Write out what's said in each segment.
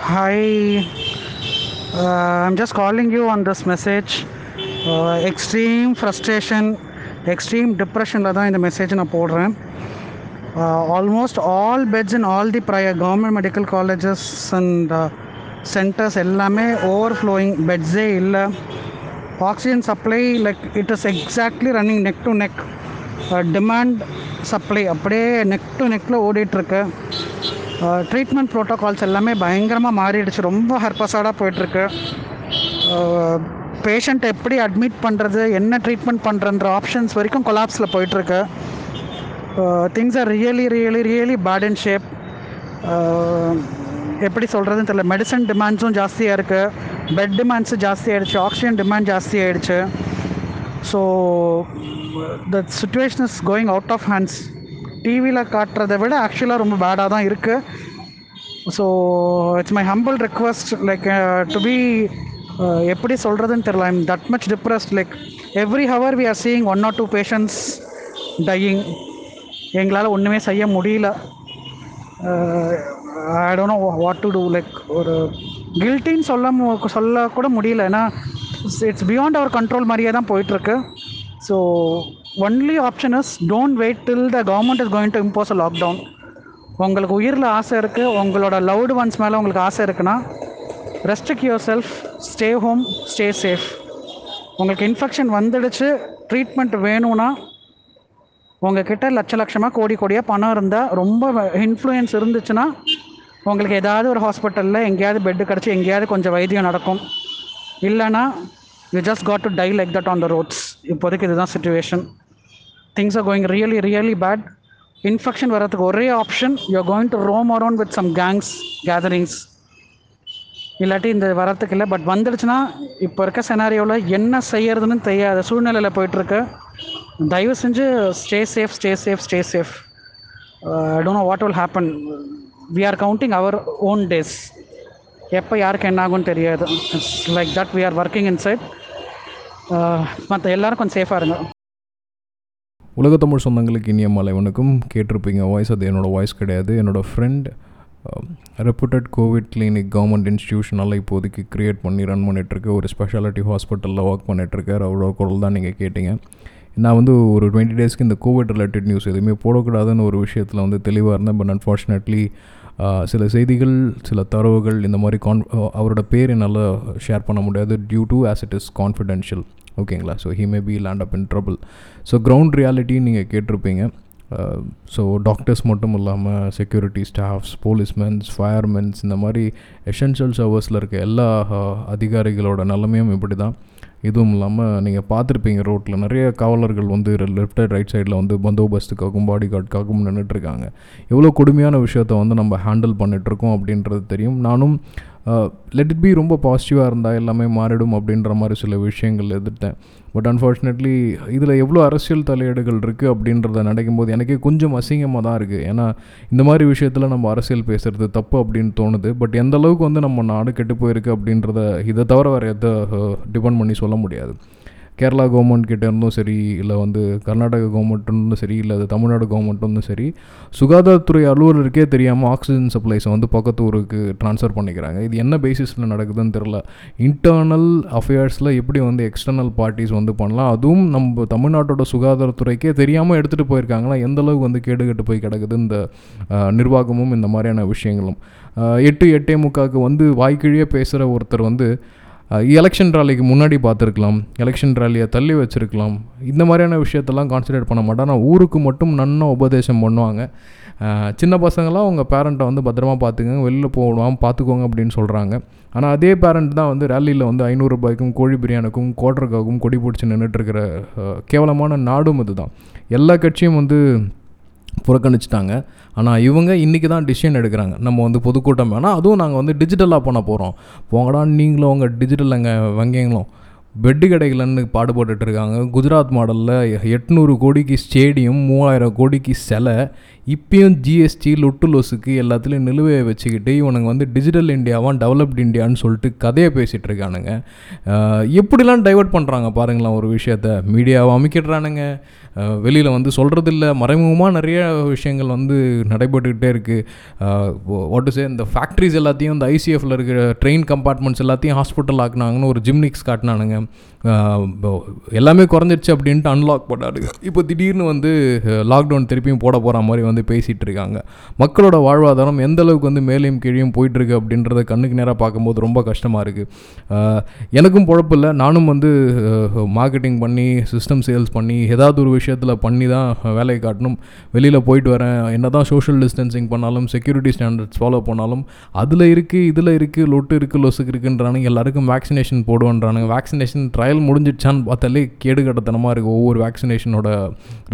Hi, uh, I'm just calling you on this message. Uh, extreme frustration, extreme தான் இந்த message நான் போடுறேன். Almost all beds in all the private government medical colleges and centres எல்லாமே overflowing பெட்ஸே இல்லை oxygen supply like it is exactly running neck to neck demand supply அப்படியே neck to நெக்கில் ஓடிட்டுருக்கு ட்ரீட்மெண்ட் ப்ரோட்டோகால்ஸ் எல்லாமே பயங்கரமாக மாறிடுச்சு. ரொம்ப ஹர்பஸாடாக போயிட்டுருக்கு. பேஷண்ட் எப்படி அட்மிட் பண்ணுறது என்ன ட்ரீட்மெண்ட் பண்ணுறன்ற ஆப்ஷன்ஸ் வரைக்கும் கொலாப்ஸில் போயிட்டுருக்கு. Things are really really really bad in shape எப்படி சொல்கிறதுன்னு தெரியல. மெடிசன் டிமாண்ட்ஸும் ஜாஸ்தியாக இருக்குது பெட் டிமாண்ட்ஸு ஜாஸ்தி ஆகிடுச்சு ஆக்சிஜன் டிமாண்ட் ஜாஸ்தி ஆகிடுச்சு so the situation is going out of hands டிவியில் காட்டுறதை விட ஆக்சுவலாக ரொம்ப பேடாக தான் இருக்குது so it's my humble request like to be எப்படி சொல்கிறதுன்னு தெரியல. I'm that much depressed like every hour we are seeing one or two patients dying எங்களால் ஒன்றுமே செய்ய முடியல. I don't know what to do like ஒரு கில்ட்டின்னு சொல்ல மு- சொல்ல கூட முடியல. ஏன்னா இட்ஸ் பியாண்ட் அவர் கண்ட்ரோல் மாதிரியே தான் போயிட்டுருக்கு so only option is don't wait till the government is going to impose a lockdown உங்களுக்கு உயிரில் ஆசை இருக்குது உங்களோட லவ்டு ஒன்ஸ் மேலே உங்களுக்கு ஆசை இருக்குன்னா restrict yourself stay home stay safe உங்களுக்கு இன்ஃபெக்ஷன் வந்துடுச்சு ட்ரீட்மெண்ட் வேணும்னா உங்ககிட்ட லட்ச லட்சமாக கோடி கோடியாக பணம் இருந்தால் ரொம்ப இன்ஃப்ளூயன்ஸ் இருந்துச்சுன்னா உங்களுக்கு ஏதாவது ஒரு ஹாஸ்பிட்டலில் எங்கேயாவது பெட்டு கிடச்சி எங்கேயாவது கொஞ்சம் வைத்தியம் நடக்கும். இல்லைன்னா you just got to die like that on the roads இப்போதைக்கு இதுதான் situation things are going really really bad infection வர்றதுக்கு ஒரே option you're going to roam around with some gangs gatherings இல்லாட்டி இந்த வரத்துக்கு இல்லை பட் வந்துடுச்சுன்னா இப்போ இருக்க செனாரியோவில் என்ன செய்யறதுன்னு தெரியாத சூழ்நிலையில் போயிட்டுருக்கு. தயவு செஞ்சு stay safe stay safe stay safe I don't know what will happen we are counting our own days எப்போ யாருக்கு என்ன ஆகும்னு தெரியாது. It's like that we are working inside மற்ற எல்லாரும் கொஞ்சம் சேஃபாக இருங்க. உலகத்தமிழ் சொந்தங்களுக்கு இனிய மாலை வணக்கம். கேட்டிருப்பீங்க வாய்ஸ் அது என்னோடய வாய்ஸ் கிடையாது. என்னோடய friend reputed COVID clinic government இன்ஸ்டியூஷனால் இப்போதைக்கு க்ரியேட் பண்ணி ரன் பண்ணிகிட்ருக்கு ஒரு ஸ்பெஷாலிட்டி ஹாஸ்பிட்டலில் ஒர்க் பண்ணிகிட்ருக்கார் அவரோட குரல் தான் நீங்கள் கேட்டீங்க. நான் வந்து ஒரு டுவெண்ட்டி டேஸ்க்கு இந்த கோவிட் ரிலேட்டட் நியூஸ் எதுவுமே போடக்கூடாதுன்னு ஒரு விஷயத்தில் வந்து தெளிவாக இருந்தேன். பட் அன்ஃபார்ச்சுனேட்லி சில செய்திகள் சில தரவுகள் இந்த மாதிரி கான் அவரோட பேர் என்னால் ஷேர் பண்ண முடியாது. Due to as it is confidential ஓகேங்களா? So he may be land up in trouble so ground reality நீங்கள் கேட்டிருப்பீங்க. Uh, ஸோ டாக்டர்ஸ் மட்டும் இல்லாமல் செக்யூரிட்டி ஸ்டாஃப்ஸ் போலீஸ்மென்ஸ் ஃபயர்மென்ஸ் இந்த மாதிரி எசென்ஷியல் சர்வீஸில் இருக்க எல்லா uh, அதிகாரிகளோட நிலைமையும் இப்படி தான் இதுவும் இல்லாமல் நீங்கள் பார்த்துருப்பீங்க ரோட்டில் நிறைய காவலர்கள் வந்து லெஃப்ட் ரைட் சைடில் வந்து பந்தோபஸ்துக்காகவும் பாடி கார்டுக்காகவும் நின்றுட்டுருக்காங்க எவ்வளோ கொடுமையான விஷயத்த வந்து நம்ம ஹேண்டில் பண்ணிகிட்ருக்கோம் அப்படின்றது தெரியும். நானும் லெட் இட் பி ரொம்ப பாசிட்டிவாக இருந்தால் எல்லாமே மாறிடும் அப்படின்ற மாதிரி சில விஷயங்கள் எதிர்த்தேன். பட் அன்ஃபார்ச்சுனேட்லி இதில் எவ்வளோ அரசியல் தலையீடுகள் இருக்குது அப்படின்றத நினைக்கும் போது எனக்கே கொஞ்சம் அசிங்கமாக தான் இருக்குது ஏன்னா இந்த மாதிரி விஷயத்தில் நம்ம அரசியல் பேசுகிறது தப்பு அப்படின்னு தோணுது. பட் எந்த அளவுக்கு வந்து நம்ம நாடு கெட்டு போயிருக்கு அப்படின்றத இதை தவிர வேறு எதை uh, டிபெண்ட் பண்ணி சொல்ல முடியாது. கேரளா கவர்மெண்ட் இருந்தும் சரி இல்லை வந்து கர்நாடக கவர்மெண்ட் இருந்தும் சரி இல்லை அது தமிழ்நாடு கவர்மெண்ட் இருந்தும் சரி சுகாதாரத்துறை அலுவலருக்கே தெரியாமல் ஆக்சிஜன் சப்ளைஸை வந்து பக்கத்து ஊருக்கு ட்ரான்ஸ்ஃபர் பண்ணிக்கிறாங்க. இது என்ன பேசிஸில் நடக்குதுன்னு தெரில இன்டர்னல் அஃபேர்ஸில் எப்படி வந்து எக்ஸ்டர்னல் பார்ட்டிஸ் வந்து பண்ணலாம் அதுவும் நம்ம தமிழ்நாட்டோட சுகாதாரத்துறைக்கே தெரியாமல் எடுத்துகிட்டு போயிருக்காங்கன்னா எந்த அளவுக்கு வந்து கேடுகட்டு போய் கிடக்குது இந்த நிர்வாகமும் இந்த மாதிரியான விஷயங்களும். எட்டு எட்டே முக்காவுக்கு வந்து வாய்க்கிழியே பேசுகிற ஒருத்தர் வந்து எலெக்ஷன் ராலிக்கு முன்னாடி பார்த்துருக்கலாம். எலெக்ஷன் ராலியை தள்ளி வச்சுருக்கலாம். இந்த மாதிரியான விஷயத்தெல்லாம் கான்சன்ட்ரேட் பண்ண மாட்டேன் ஆனால் ஊருக்கு மட்டும் நன்னா உபதேசம் பண்ணுவாங்க. சின்ன பசங்களாம் உங்கள் பேரண்ட்டை வந்து பத்திரமா பார்த்துக்கோங்க வெளியில் போகணும் பார்த்துக்கோங்க அப்படின்னு சொல்கிறாங்க ஆனால் அதே பேரண்ட் தான் வந்து ரேலியில் வந்து ஐநூறுரூபாய்க்கும் கோழி பிரியாணிக்கும் கோட்டருக்காகவும் கொடி பிடிச்சி நின்றுட்டுருக்கிற கேவலமான நாடும் இதுதான் எல்லா கட்சியும் வந்து புறக்கணிச்சிட்டாங்க. ஆனால் இவங்க இன்றைக்கி தான் டிசிஷன் எடுக்கிறாங்க. நம்ம வந்து பொதுக்கூட்டம் வேணால் அதுவும் நாங்கள் வந்து டிஜிட்டலாக பண்ண போகிறோம் போங்கடா நீங்களும் உங்கள் டிஜிட்டல் அங்கே வங்கிங்களும். பெட்டு கிடைக்கலன்னு பாடுபட்டுட்டு இருக்காங்க குஜராத் மாடலில் எட்நூறு கோடிக்கு ஸ்டேடியம் மூவாயிரம் கோடிக்கு செலை. இப்பயும் ஜிஎஸ்டி லொட்டு லொசுக்கு எல்லாத்துலேயும் நிலுவையை வச்சுக்கிட்டு இவனுங்க வந்து டிஜிட்டல் இந்தியாவான் டெவலப்டு இந்தியான்னு சொல்லிட்டு கதையை பேசிகிட்டு இருக்கானுங்க எப்படிலாம் டைவர்ட் பண்ணுறாங்க பாருங்களேன் ஒரு விஷயத்த. மீடியாவை அமைக்கிடுறானுங்க. வெளியில் வந்து சொல்கிறதில்ல மறைமுகமாக நிறைய விஷயங்கள் வந்து நடைபெற்றுக்கிட்டே இருக்குது வாட் சே இந்த ஃபேக்ட்ரிஸ் எல்லாத்தையும் இந்த ஐசிஎஃப்ல இருக்கிற ட்ரெயின் கம்பார்ட்மெண்ட்ஸ் எல்லாத்தையும் ஹாஸ்பிட்டல் ஆக்குனாங்கன்னு ஒரு ஜிம்னிக்ஸ் காட்டினானுங்க. ஆஹ் இப்போ எல்லாமே குறைஞ்சிருச்சு அப்படின்ட்டு அன்லாக் பண்ணாருங்க இப்போ திடீர்னு வந்து லாக்டவுன் திருப்பியும் போட போகிற மாதிரி வந்து பேசிகிட்டு இருக்காங்க. மக்களோட வாழ்வாதாரம் எந்த அளவுக்கு வந்து மேலேயும் கீழேயும் போயிட்டுருக்கு அப்படின்றத கண்ணுக்கு நேராக பார்க்கும்போது ரொம்ப கஷ்டமாக இருக்குது எனக்கும் பொழப்பு இல்லை. நானும் வந்து மார்க்கெட்டிங் பண்ணி சிஸ்டம் சேல்ஸ் பண்ணி ஏதாவது ஒரு விஷயத்தில் பண்ணி தான் வேலையை காட்டணும். வெளியில் போயிட்டு வரேன். என்ன தான் சோஷியல் டிஸ்டன்சிங் பண்ணாலும் செக்யூரிட்டி ஸ்டாண்டர்ட்ஸ் ஃபாலோ பண்ணாலும் அதில் இருக்குது இதில் இருக்குது லொட்டு இருக்குது லொசுக்கு இருக்குன்றானுங்க எல்லாருக்கும் வேக்சினேஷன் போடுவோன்றானுங்க. வேக்சினேஷன் ட்ரையல் முடிஞ்சிடுச்சான்னு பார்த்தாலே கேடு கட்டத்தனமாக இருக்குது ஒவ்வொரு வேக்சினேஷனோட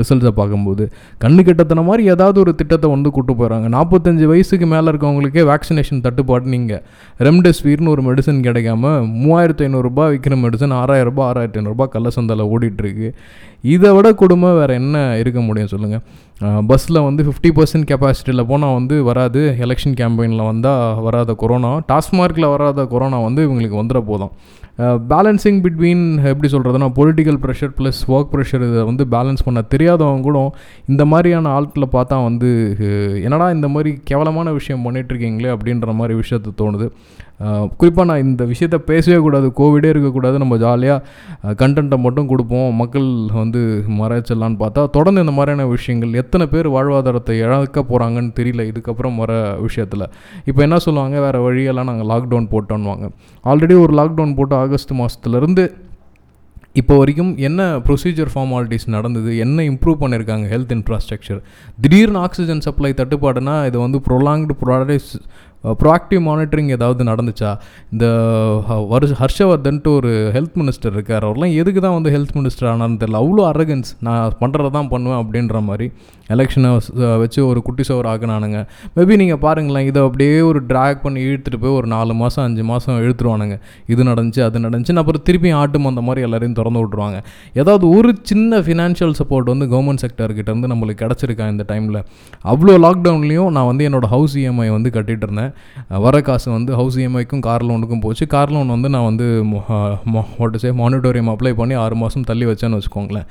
ரிசல்ட்ஸை பார்க்கும்போது. கண்ணு கட்டத்தன மாதிரி ஏதாவது ஒரு திட்டத்தை வந்து கூட்டு போகிறாங்க நாற்பத்தஞ்சு வயசுக்கு மேலே இருக்கவங்களுக்கே வேக்சினேஷன் தட்டுப்பாடு நீங்கள் ரெம்டெசிவிர்னு ஒரு மெடிசன் கிடைக்காம மூவாயிரத்து ஐநூறுரூபா விற்கிற மெடிசன் ஆறாயிரம் ஆறாயிரத்து ஐநூறுரூபா கள்ளசந்தையில் ஓடிட்டுருக்கு. இதை விட கொடுமை வேறு என்ன இருக்க முடியும் சொல்லுங்கள் பஸ்ஸில் வந்து ஃபிஃப்டி பர்சன்ட் கெப்பாசிட்டியில் போனால் வந்து வராது. எலெக்ஷன் கேம்பெயினில் வந்தால் வராத கொரோனா டாஸ்மார்க்கில் வராத கொரோனா வந்து இவங்களுக்கு வந்துட போதும். பேலன்சிங் பிட்வீன் எப்படி சொல்கிறதுனா political pressure plus work pressure இதை வந்து பேலன்ஸ் பண்ண தெரியாதவங்க கூட இந்த மாதிரியான ஆட்களை பார்த்தா வந்து என்னடா இந்த மாதிரி கேவலமான விஷயம் பண்ணிகிட்ருக்கீங்களே அப்படின்ற மாதிரி விஷயத்தை தோணுது. குறிப்பாக நான் இந்த விஷயத்த பேசவே கூடாது கோவிடே இருக்கக்கூடாது நம்ம ஜாலியாக கண்டென்ட்டை மட்டும் கொடுப்போம் மக்கள் வந்து மறைச்சிடலான்னு பார்த்தா தொடர்ந்து இந்த மாதிரியான விஷயங்கள் எத்தனை பேர் வாழ்வாதாரத்தை இழக்க போகிறாங்கன்னு தெரியல இதுக்கப்புறம் வர விஷயத்தில். இப்போ என்ன சொல்லுவாங்க வேறு வழியெல்லாம் நாங்கள் லாக்டவுன் போட்டோன்னுவாங்க. ஆல்ரெடி ஒரு லாக்டவுன் போட்டு ஆகஸ்ட் மாதத்துலேருந்து இப்போ வரைக்கும் என்ன ப்ரொசீஜர் ஃபார்மாலிட்டிஸ் நடந்தது என்ன இம்ப்ரூவ் பண்ணியிருக்காங்க ஹெல்த் இன்ஃப்ராஸ்ட்ரக்சர் திடீர்னு ஆக்சிஜன் சப்ளை தட்டுப்பாடுனா இது வந்து ப்ரொலாங்டு ப்ராடக்ட்ஸ் ப்ரோஆக்டிவ் மானிட்டரிங் ஏதாவது நடந்துச்சா? இந்த வருஷ ஹர்ஷவர்தன்ட்டு ஒரு ஹெல்த் மினிஸ்டர் இருக்கார். அவர்லாம் எதுக்கு தான் வந்து ஹெல்த் மினிஸ்டர் ஆனான்னு தெரியல. அவ்வளோ அரகன்ஸ் நான் பண்ணுறது தான் பண்ணுவேன் அப்படின்ற மாதிரி. எலெக்ஷனை வச்சு ஒரு குட்டி சவர் ஆக்கினானுங்க. மேபி நீங்கள் பாருங்களேன் இதை அப்படியே ஒரு ட்ராக் பண்ணி இழுத்துட்டு போய் ஒரு நாலு மாதம் அஞ்சு மாதம் இழுத்துருவானுங்க. இது நடந்துச்சு அது நடந்துச்சு அப்புறம் திருப்பி ஆட்டும் அந்த மாதிரி எல்லாரையும் திறந்து விட்ருவாங்க ஏதாவது ஒரு சின்ன ஃபினான்ஷியல் சப்போர்ட் வந்து கவர்மெண்ட் செக்டர்கிட்ட இருந்து நம்மளுக்கு கிடச்சிருக்கா இந்த டைமில் அவ்வளோ லாக்டவுன்லேயும் நான் வந்து என்னோடய ஹவுஸ் இஎம்ஐ வந்து கட்டிகிட்டு இருந்தேன். வர காசு வந்து ஹவுஸ் இஎம்ஐக்கும் கார் லோனுக்கும் போச்சு. கார் லோன் வந்து நான் வந்து வாட் சே மானிட்டோரியம் அப்ளை பண்ணி ஆறு மாதம் தள்ளி வச்சேன்னு வச்சுக்கோங்களேன்.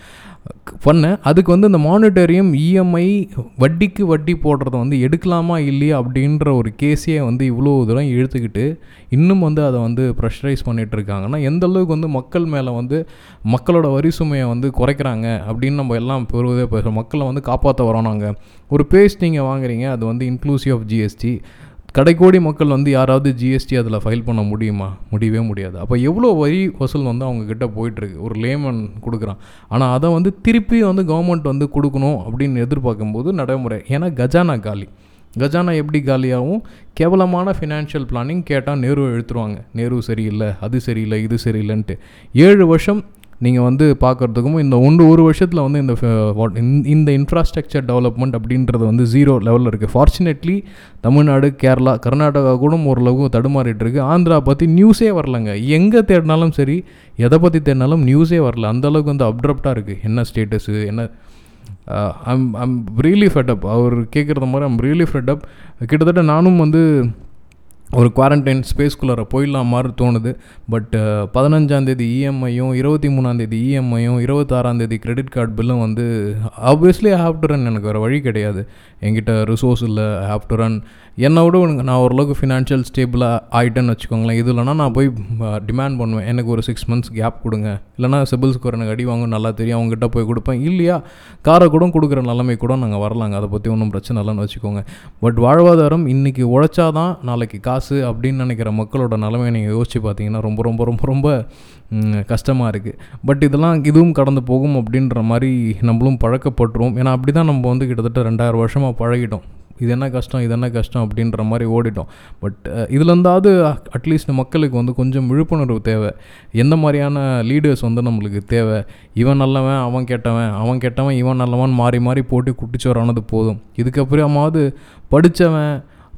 பண்ணேன். அதுக்கு வந்து இந்த மானிட்டோரியம் இஎம்ஐ வட்டிக்கு வட்டி போடுறத வந்து எடுக்கலாமா இல்லையா அப்படின்ற ஒரு கேஸையே வந்து இவ்வளோ தூரம் இழுத்துக்கிட்டு இன்னும் வந்து அதை வந்து ப்ரெஷரைஸ் பண்ணிகிட்டு இருக்காங்கன்னா எந்த அளவுக்கு வந்து மக்கள் மேலே வந்து மக்களோட வரி சுமையை வந்து குறைக்கிறாங்க அப்படின்னு நம்ம எல்லாம் பெறுவதே பேசுகிறோம் மக்களை வந்து காப்பாற்ற வரோம் நாங்கள் ஒரு பேஸ்ட் நீங்கள் வாங்குறீங்க அது வந்து இன்க்ளூசிவ் ஆஃப் ஜிஎஸ்டி கடைக்கோடி மக்கள் வந்து யாராவது ஜிஎஸ்டி அதில் ஃபைல் பண்ண முடியுமா? முடியவே முடியாது. அப்போ எவ்வளோ வரி வசூல் வந்து அவங்கக்கிட்ட போயிட்டுருக்கு? ஒரு லேமன் கொடுக்குறான். ஆனால் அதை வந்து திருப்பி வந்து கவர்மெண்ட் வந்து கொடுக்கணும் அப்படின்னு எதிர்பார்க்கும்போது நடைமுறை. ஏன்னா கஜானா காலி. கஜானா எப்படி காலியாகவும் கேவலமான ஃபினான்ஷியல் பிளானிங் கேட்டால் நேரு எழுத்துருவாங்க. நேரு சரியில்லை அது சரியில்லை இது சரியில்லைன்ட்டு. ஏழு வருஷம் நீங்கள் வந்து பார்க்குறதுக்கும் இந்த ஒன்று ஒரு வருஷத்தில் வந்து இந்த இந்த- இந்த இன்ஃப்ராஸ்ட்ரக்சர் டெவலப்மெண்ட் அப்படின்றது வந்து ஜீரோ லெவலில் இருக்குது ஃபார்ச்சுனேட்லி தமிழ்நாடு கேரளா கர்நாடகா கூட ஓரளவு தடுமாறிட்டு இருக்குது ஆந்திரா பற்றி நியூஸே வரலங்க. எங்கே தேடினாலும் சரி எதை பற்றி தேடினாலும் நியூஸே வரல. அந்த அளவுக்கு வந்து அப்ட்ரப்டாக இருக்குது என்ன ஸ்டேட்டஸு என்ன I'm I'm really fed up அவர் கேட்குறது மாதிரி ஐம் ரியலி ஃபெட்டப் கிட்டத்தட்ட நானும் வந்து ஒரு குவாரண்டைன் ஸ்பேஸ்குள்ளார போயிடலாம் மாதிரி தோணுது. பட் uh, பதினஞ்சாந்தேதி இஎம்ஐயும் இருபத்தி மூணாந்தேதி இஎம்ஐயும் இருபத்தாறாந்தேதி கிரெடிட் கார்டு பில்லும் வந்து ஆப்வியஸ்லி ஹாவ் டு ரன் எனக்கு வேறு வழி கிடையாது. என்கிட்ட ரிசோர்ஸ் இல்லை. ஹாவ் டு ரன் என்னை விட உனக்கு நான் ஓரளவுக்கு ஃபினான்ஷியல் ஸ்டேபிளாக ஆகிட்டேன்னு வச்சுக்கோங்களேன். இது இல்லைனா நான் போய் டிமாண்ட் பண்ணுவேன். எனக்கு ஒரு சிக்ஸ் மந்த்ஸ் கேப் கொடுங்க. இல்லைனா சிபில் ஸ்கோர் எனக்கு அடி வாங்க நல்லா தெரியும். அவங்ககிட்ட போய் கொடுப்பேன். இல்லையா? காரை கூட கொடுக்குற நிலைமை கூட நாங்கள் வரலாங்க. அதை பற்றி ஒன்றும் பிரச்சனை இல்லைன்னு வச்சுக்கோங்க. பட் வாழ்வாதாரம் இன்றைக்கி உழைச்சாதான் நாளைக்கு காசு அப்படின்னு நினைக்கிற மக்களோட நிலைமையை நீங்கள் யோசிச்சு பார்த்தீங்கன்னா ரொம்ப ரொம்ப ரொம்ப ரொம்ப கஷ்டமாக இருக்குது பட் இதெல்லாம் இதுவும் கடந்து போகும் அப்படின்ற மாதிரி நம்மளும் பழக்கப்பட்டுருவோம். ஏன்னா அப்படி தான் நம்ம வந்து கிட்டத்தட்ட ரெண்டாயிரம் வருஷமாக பழகிட்டோம். இது என்ன கஷ்டம் இது என்ன கஷ்டம் அப்படின்ற மாதிரி ஓடிட்டோம். பட் இதுலேருந்தாவது அட்லீஸ்ட் மக்களுக்கு வந்து கொஞ்சம் விழிப்புணர்வு தேவை. எந்த மாதிரியான லீடர்ஸ் வந்து நம்மளுக்கு தேவை? இவன் நல்லவன் அவன் கெட்டவன். அவன் கெட்டவன் இவன் நல்லவன் மாறி மாறி போட்டு குட்டிச்சோரானது போதும். இதுக்கப்புறமாவது படித்தவன்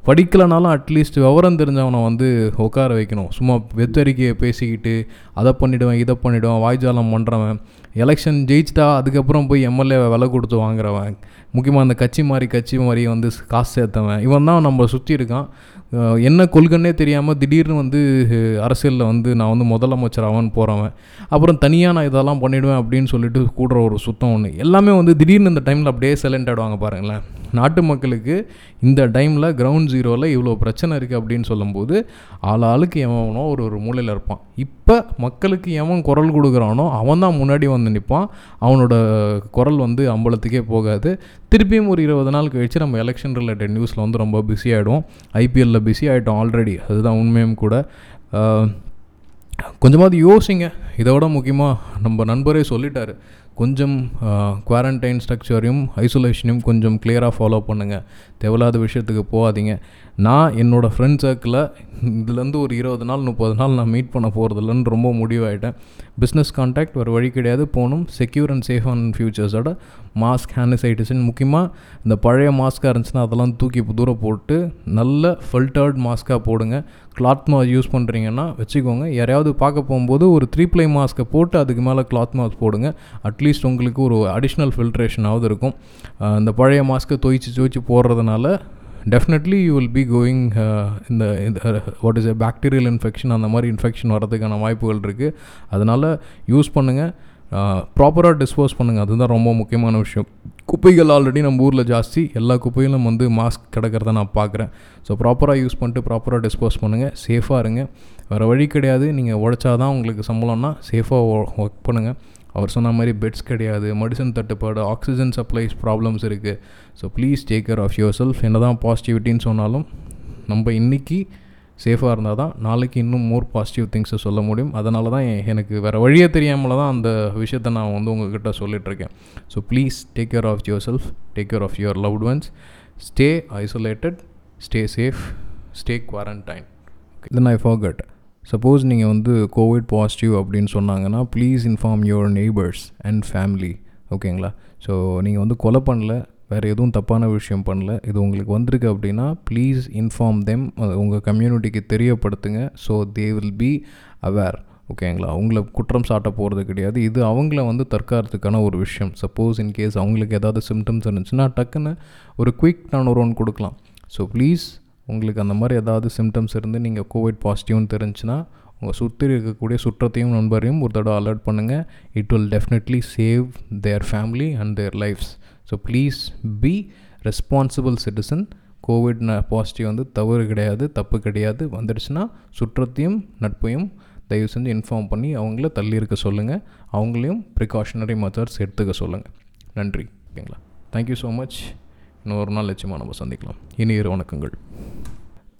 படிக்கலைனாலும் அட்லீஸ்ட் விவரம் தெரிஞ்சவனை வந்து உட்கார வைக்கணும். சும்மா வெத்தறிக்கையை பேசிக்கிட்டு அதை பண்ணிவிடுவேன் இதை பண்ணிவிடுவேன் வாய்ஜாலம் பண்ணுறவன் எலெக்ஷன் ஜெயிச்சிட்டா அதுக்கப்புறம் போய் எம்எல்ஏ விலை கொடுத்து வாங்குறவன். முக்கியமாக அந்த கட்சி மாதிரி கட்சி மாதிரி வந்து காசு சேர்த்தவன். இவன் தான் நம்ம சுற்றி இருக்கான். என்ன கொள்கைன்னே தெரியாமல் திடீர்னு வந்து அரசியலில் வந்து நான் வந்து முதலமைச்சர் அவன் போகிறவன் அப்புறம் தனியாக நான் இதெல்லாம் பண்ணிவிடுவேன் அப்படின்னு சொல்லிட்டு கூடுற ஒரு சுத்தம் ஒன்று எல்லாமே வந்து திடீர்னு இந்த டைமில் அப்படியே சைலண்ட் ஆகிடுவாங்க பாருங்களேன். நாட்டு மக்களுக்கு இந்த டைமில் கிரவுண்ட் ஜீரோவில் இவ்வளோ பிரச்சனை இருக்குது அப்படின்னு சொல்லும்போது ஆள் ஆளுக்கு எவனோ ஒரு ஒரு மூலையில் இருப்பான். இப்போ மக்களுக்கு எவன் குரல் கொடுக்குறானோ அவன் தான் முன்னாடி வந்து நிற்பான் அவனோட குரல் வந்து அம்பலத்துக்கே போகாது. திருப்பியும் ஒரு இருபது நாள் கழிச்சு நம்ம எலெக்ஷன் ரிலேட்டட் நியூஸில் வந்து ரொம்ப பிஸி ஆகிடுவோம் பிஸி ஆகிட்டோம் ஆல்ரெடி அதுதான் உண்மையும் கூட. கொஞ்சமாவது யோசிங்க. இதோட முக்கியமாக நம்ம நண்பரே சொல்லிட்டாரு. கொஞ்சம் குவாரண்டைன் ஸ்ட்ரக்சரையும் ஐசோலேஷனையும் கொஞ்சம் கிளியராக ஃபாலோ பண்ணுங்கள் தேவையில்லாத விஷயத்துக்கு போகாதீங்க. நான் என்னோடய ஃப்ரெண்ட் சர்க்கிளில் இதுலேருந்து ஒரு இருபது நாள் முப்பது நாள் நான் மீட் பண்ண போகிறதில்லன்னு ரொம்ப முடிவாயிட்டேன். பிஸ்னஸ் கான்டாக்ட் ஒரு வழி கிடையாது. போகணும். செக்யூர் அண்ட் சேஃப் அண்ட் ஃபியூச்சர்ஸோட மாஸ்க் ஹேண்டிசைட்டிசன் முக்கியமாக இந்த பழைய மாஸ்க்காக இருந்துச்சுன்னா அதெல்லாம் தூக்கி தூரம் போட்டு நல்ல ஃபில்டர்ட் மாஸ்க்காக போடுங்க. கிளாத் மாஸ்க் யூஸ் பண்ணுறீங்கன்னா வச்சுக்கோங்க. யாரையாவது பார்க்க போகும்போது ஒரு த்ரீ ப்ளை மாஸ்க்கை போட்டு அதுக்கு மேலே கிளாத் மாஸ்க் போடுங்க. அட்லீஸ்ட் உங்களுக்கு ஒரு அடிஷ்னல் ஃபில்ட்ரேஷனாவது இருக்கும். அந்த இந்த பழைய மாஸ்க்கை தொய்ச்சி தோய்ச்சி போடுறதுனால definitely you will be going இந்த what is a bacterial infection அந்த மாதிரி இன்ஃபெக்ஷன் வரதுக்கான வாய்ப்புகள் இருக்குது அதனால் யூஸ் பண்ணுங்கள் ப்ராப்பராக டிஸ்போஸ் பண்ணுங்கள் அதுதான் ரொம்ப முக்கியமான விஷயம். குப்பைகள் ஆல்ரெடி நம்ம ஊரில் ஜாஸ்தி. எல்லா குப்பையிலும் வந்து மாஸ்க் கிடக்கிறத நான் பார்க்குறேன் ஸோ ப்ராப்பராக யூஸ் பண்ணிட்டு ப்ராப்பராக டிஸ்போஸ் பண்ணுங்கள் சேஃபாக இருங்க. வேறு வழி கிடையாது. நீங்கள் உழைச்சாதான் உங்களுக்கு சம்பளம்னா சேஃபாக ஒர்க் பண்ணுங்கள் அவர் சொன்ன மாதிரி பெட்ஸ் கிடையாது. மெடிசன் தட்டுப்பாடு ஆக்சிஜன் சப்ளைஸ் ப்ராப்ளம்ஸ் இருக்குது so please take care of yourself என்ன தான் பாசிட்டிவிட்டின்னு சொன்னாலும் நம்ம இன்றைக்கி சேஃபாக இருந்தால் தான் நாளைக்கு இன்னும் மோர் பாசிட்டிவ் திங்ஸை சொல்ல முடியும். அதனால தான் எனக்கு வேறு வழியே தெரியாமல் தான் அந்த விஷயத்தை நான் வந்து உங்ககிட்ட சொல்லிகிட்ருக்கேன் so please take care of yourself take care of your loved ones stay isolated stay safe stay quarantine then I forgot suppose நீங்கள் வந்து கோவிட் பாசிட்டிவ் அப்படின்னு சொன்னாங்கன்னா please inform your neighbours and family ஓகேங்களா ஸோ நீங்கள் வந்து கொலை பண்ணல வேறு எதுவும் தப்பான விஷயம் பண்ணல. இது உங்களுக்கு வந்திருக்கு அப்படின்னா ப்ளீஸ் இன்ஃபார்ம் தெம் உங்கள் கம்யூனிட்டிக்கு தெரியப்படுத்துங்க. So they will be aware ஓகேங்களா அவங்கள குற்றம் சாட்ட போகிறது கிடையாது. இது அவங்கள வந்து தற்காரத்துக்கான ஒரு விஷயம். சப்போஸ் இன்கேஸ் அவங்களுக்கு ஏதாவது சிம்டம்ஸ் இருந்துச்சுன்னா டக்குன்னு ஒரு குயிக் நான் ஒரு ஒன்று கொடுக்கலாம். ஸோ ப்ளீஸ் உங்களுக்கு அந்த மாதிரி ஏதாவது சிம்டம்ஸ் இருந்து நீங்கள் கோவிட் பாசிட்டிவ்னு தெரிஞ்சுன்னா உங்கள் சுற்றி இருக்கக்கூடிய சுற்றத்தையும் நண்பரையும் ஒரு தடவை அலர்ட் பண்ணுங்கள் it will definitely save their family and their lifes so please be responsible citizen COVID positive வந்து தவறு கிடையாது தப்பு கிடையாது. வந்துடுச்சுன்னா சுற்றத்தையும் நட்பையும் தயவு செஞ்சு இன்ஃபார்ம் பண்ணி அவங்கள தள்ளி இருக்க சொல்லுங்கள் அவங்களையும் ப்ரிகாஷனரி மெத்தட்ஸ் எடுத்துக்க சொல்லுங்கள் நன்றி. ஓகேங்களா? தேங்க்யூ ஸோ மச் இன்னொரு நாள் லட்சியமாக நம்ம சந்திக்கலாம். இனி இரு வணக்கங்கள்.